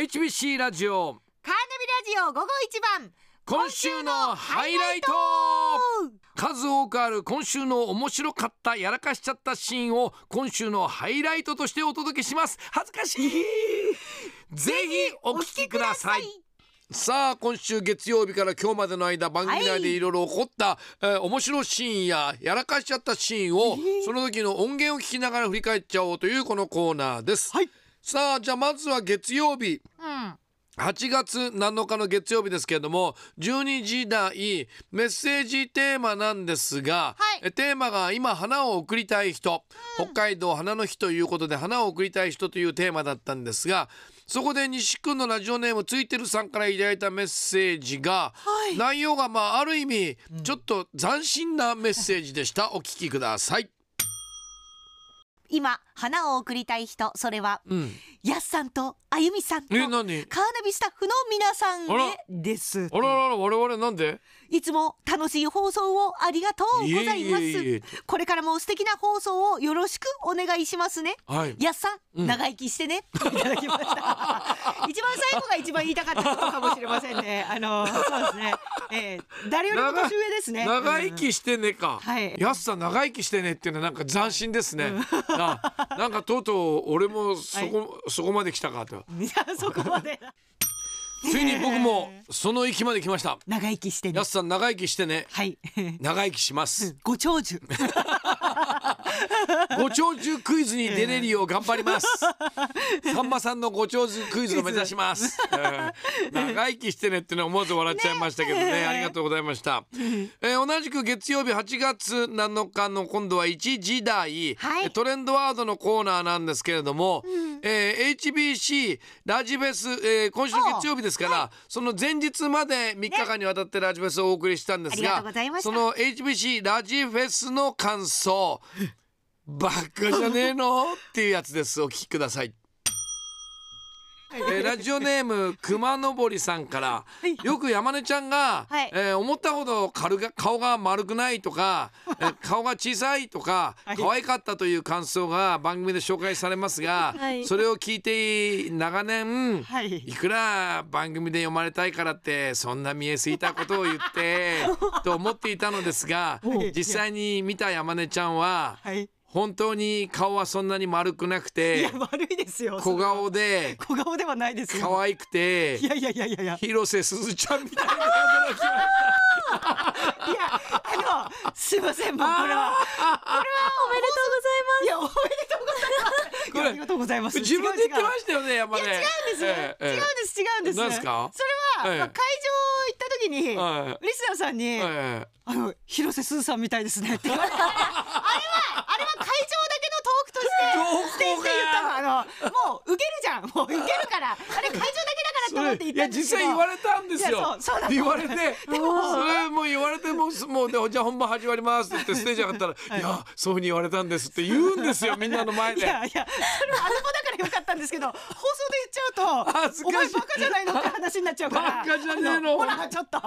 HBC ラジオ。カーナビラジオ午後一番。今週のハイライト。数多くある今週の面白かったやらかしちゃったシーンを今週のハイライトとしてお届けします。恥ずかしい。ぜひお聞きください。さあ今週月曜日から今日までの間番組内でいろいろ起こった、えー面白いシーンややらかしちゃったシーンを、その時の音源を聞きながら振り返っちゃおうというこのコーナーです、はいさあじゃあまずは月曜日。うん。8月7日の月曜日ですけれども12時台メッセージテーマなんですが、はい。えテーマが今花を贈りたい人、北海道花の日ということで花を贈りたい人というテーマだったんですがそこで西区のラジオネームついてるさんからいただいたメッセージが、はい。内容がまあある意味ちょっと斬新なメッセージでした、お聞きください。今花を贈りたい人それはうん、やっさんとあゆみさんとカーナビスタッフの皆さんへです。あららら我々なんで？いつも楽しい放送をありがとうございます。これからも素敵な放送をよろしくお願いしますね。はい。やっさん、うん。長生きしてね。いただきました。一番最後が一番言いたかったことかもしれませんね。あのそうですね、えー、誰よりも年上ですね。長生きしてねか、はい。やすさん長生きしてねっていうのはなんか斬新ですね、あなんかとうとう俺もそこ、そこまで来たかと。うんいやそこまでついに僕もその域まで来ました。長生きしてね。やすさん長生きしてね。はい。長生きします。ご長寿ご長寿クイズに出れるよう頑張ります。さんまさんのご長寿クイズを目指します、え ー長生きしてねっていうのは思わず笑っちゃいましたけどね。ねありがとうございました、えー同じく月曜日8月7日の今度は1時台、はい。えートレンドワードのコーナーなんですけれども、えー HBC ラジフェス、えー今週の月曜日ですから、その前日まで3日間にわたってラジフェスをお送りしたんですがとが、その HBC ラジフェスの感想バカじゃねえの？っていうやつです。お聞きください。えーラジオネーム熊登さんからい。よく山根ちゃんが、はい。えー思ったほど軽が顔が丸くないとか、えー 顔が小さいとかはい。可愛かったという感想が番組で紹介されますが、はい。それを聞いて長年、はい。いくら番組で読まれたいからってそんな見えすぎたことを言って と思っていたのですが実際に見た山根ちゃんははい本当に顔はそんなに丸くなくいてや悪いですよ。小顔で小顔ではないですよ可愛くていやいやいやいやいや。広瀬すずちゃんみたいないやあのすいませんもうこれは。いやおめでとうございます。いやありがとうございます。自分で言ってまししたよね山根いや違うんです、違うんです。違うんです。なんですか？それは、ええ。まあ、会場行った時に、はリスナーさんに、ええ。あの広瀬すずさんみたいですねって言われて あれはあれは会場だけのトークとしてどこがステージで言ったのあのもう受けるじゃん。もう受けるから。あれ会場だけだからと思って言いやったんですけど。実際言われたんですいやよそう言われて。でもそれもう言われてもうもうでじゃあ本番始まりますって言ってステージ上がったら「い、やそういうふうに言われたんです」って言うんですよみんなの前いで。やいやそれはあの子だからよかったんですけど放送で言っちゃうとお前バカじゃないのって話になっちゃうから。バカじゃねえの。あほらちょっと。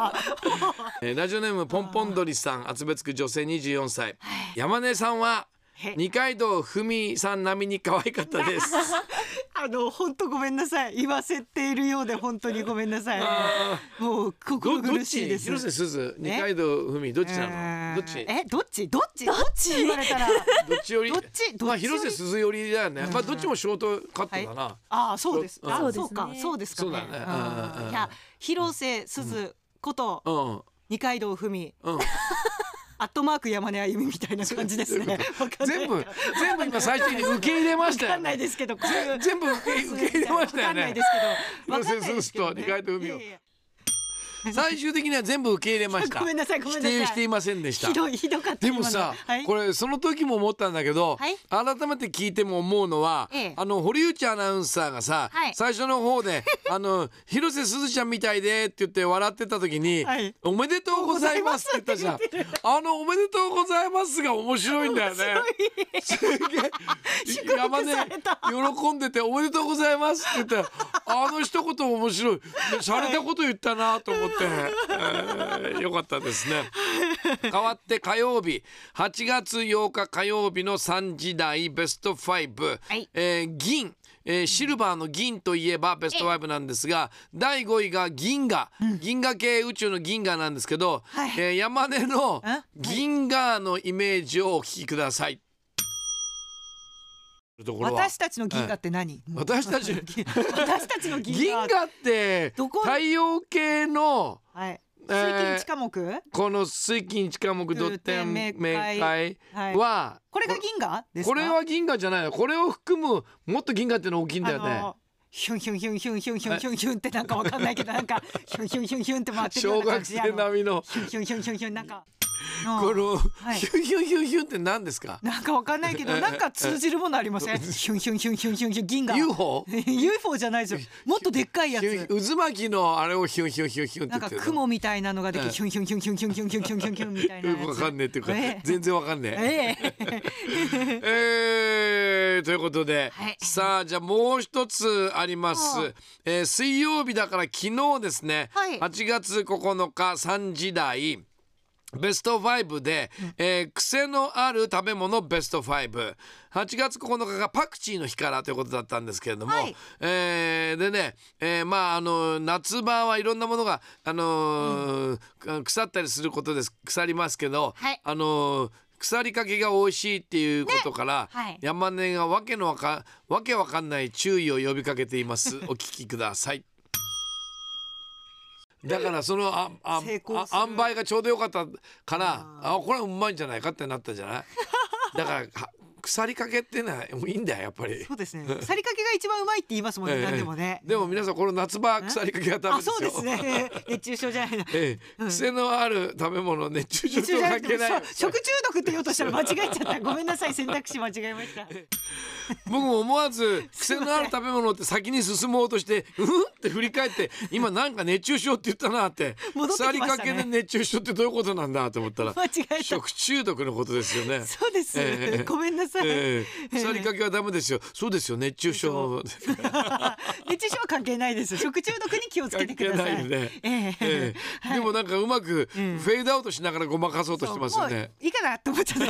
えーラジオネームポンポン鳥さん厚別区女性24歳。山根さんはへ二階堂ふみさん並みに可愛かったです。あの本当ごめんなさい。言わせているようで本当にごめんなさい。あもうど心どっち苦しいです。広瀬す？ず二階堂ふみどっちなの？どっち？えどっち？どっち？どっち？言われたら。どっちより？どっち？まあ広瀬すずよりだよね。まあどっちもショートカットだな、ああそうです。うん。あそうか。そうですかね。そうだね。んうんうん。いや広瀬すずことうん。二階堂ふみ。うんアットマーク山根あゆみみたいな感じですね。全部全部今最初に受け入れましたよわかんないね。ですけど全部受け受け入れましたよね。わかんないですけど。わかんないですけどね。二階堂ふみをいやいや最終的には全部受け入れました。ごめんなさい。ごめんなさい。否定していませんでした。ひどいひどかった。でもさ、はい、これその時も思ったんだけど、はい。改めて聞いても思うのは、ええ。あの堀内アナウンサーがさ、はい。最初の方で「あの広瀬すずちゃんみたいで」って言って笑ってた時に「はい。おめでとうございます」って言ったじゃん。あの「おめでとうございます」が面白いんだよね。すげえ。山根喜んでて「おめでとうございます」って言ってあの一言面白い。しゃれたこと言ったなと思って、えーよかったですね。変わって火曜日。8月8日火曜日の3時台ベスト5、はい。えー銀えーシルバーの銀といえばベスト5なんですが第5位が銀河、銀河系宇宙の銀河なんですけど、はい。えー山根のえ銀河のイメージをお聞きください。私たちの銀河って何、私たち。私たちの銀河って太陽系のはい。えー水金地下木、この水金地下木土天明海はいはこれが銀河ですか？これは銀河じゃないよ。これを含むもっと銀河っての大きいんだよね。ヒュンヒュンヒュンヒュンヒュンヒュンヒュンヒュンってなんかわかんないけどなんかヒュンヒュンヒュンヒュンって回ってるよう小学な感じ生並みの。ヒュンヒュンヒュンヒュンヒュンなんかこのはいヒュンヒュンヒュンヒュンって何ですか？なんかわかんないけどなんか通じるものありません？ヒュンヒュンヒュンヒュンヒュンヒュン銀河 UFO? UFO じゃないですよもっとでっかいやつ渦巻きのあれをヒュンヒュンヒュンヒュンってなんか雲みたいなのができヒュンヒュンヒュンヒュンヒュンヒュンヒュンヒュンヒュンヒュンみたいなわかんねえっていうかええ全然わかんねえ。えええーということで、はいさあじゃあもう一つありますは、えー水曜日だから昨日ですね、はい8月9日3時台ベスト5で、えー癖のある食べ物ベスト58月9日がパクチーの日からということだったんですけれども、はい。えーでね、えーまああの夏場はいろんなものが、あのー腐ったりすることです。腐りますけど、はい。あのー腐りかけが美味しいっていうことから、はい。山根がわけのわかわけわかんない注意を呼びかけています。お聞きくださいだからそのああ成功する。あ塩梅がちょうどよかったからあこれはうまいんじゃないかってなったじゃない？だからは腐りかけってのはもういいんだよやっぱり。そうですね。腐りかけが一番うまいって言いますもんね、ええ何でもね。でも皆さんこの夏場腐りかけはダメあですよそうですね。熱中症じゃないなええ、癖のある食べ物熱中症と熱中症じゃなくて関係ない。そう食中毒って言おうとしたら間違えちゃった。ごめんなさい。選択肢間違えました僕も思わず 癖のある食べ物って先に進もうとしてうんって振り返って今なんか熱中症って言ったなって戻って腐りきましたね。かけで熱中症ってどういうことなんだと思ったら 間違えた。食中毒のことですよね。そうです、ええ。ごめんなさい、ええ。腐りかけはダメですよ。そうですよ熱中症。熱中症は関係ないです。食中毒に気をつけてください。でもなんかうまくフん。ェードアウトしながらごまかそうとしてますよもね。う。いいかなって思っちゃった。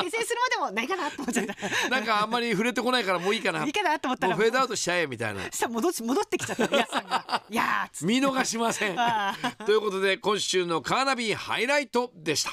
訂正するまでもないかなって思っちゃった。なんかあんまり触れてこないからもういいかな。もいいうかなって思ったらフェードアウトしちゃえみたいな。したら戻し戻ってきちゃった皆さんがいやーっつって見逃しませんあ。ということで今週のカーナビハイライトでした。